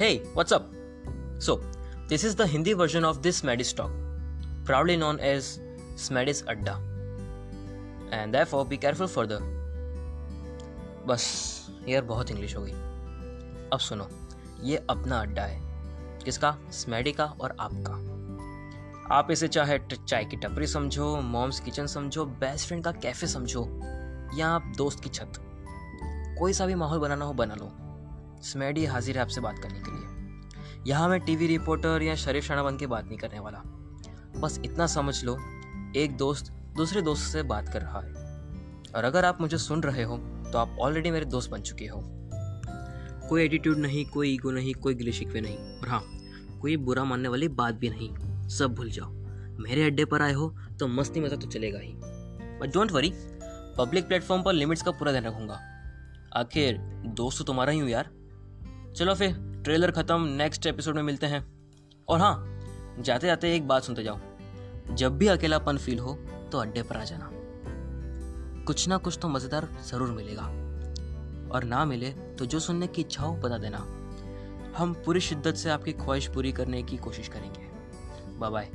Hey, what's up? So, this is the Hindi version of this Smadis talk, proudly known as Smadis Adda. And therefore, be careful further. बस यार बहुत English हो गई अब सुनो ये अपना अड्डा है किसका स्मैडी का और आपका आप इसे चाहे चाय की टपरी समझो मॉम्स किचन समझो बेस्ट फ्रेंड का कैफ़े समझो या आप दोस्त की छत कोई सा भी माहौल बनाना हो बना लो स्मैडी हाजिर है आपसे बात करने के लिए। यहाँ मैं टीवी रिपोर्टर या शरीफ शाना बन के बात नहीं करने वाला। बस इतना समझ लो, एक दोस्त दूसरे दोस्त से बात कर रहा है। और अगर आप मुझे सुन रहे हो तो आप ऑलरेडी मेरे दोस्त बन चुके हो। कोई एटीट्यूड नहीं, कोई ईगो नहीं, कोई गिले शिकवे नहीं। और हाँ कोई बुरा मानने वाली बात भी नहीं। सब भूल जाओ। मेरे अड्डे पर आए हो तो मस्ती मज़ा तो चलेगा ही। But don't worry public platform पर लिमिट्स का पूरा ध्यान रखूँगा। आखिर दोस्त तो तुम्हारा ही हूँ यार। चलो फिर, ट्रेलर ख़त्म नेक्स्ट एपिसोड में मिलते हैं। और हाँ जाते जाते एक बात सुनते जाओ। जब भी अकेलापन फील हो तो अड्डे पर आ जाना। कुछ ना कुछ तो मज़ेदार ज़रूर मिलेगा। और ना मिले तो जो सुनने की इच्छा हो, बता देना। हम पूरी शिद्दत से आपकी ख्वाहिश पूरी करने की कोशिश करेंगे। Bye bye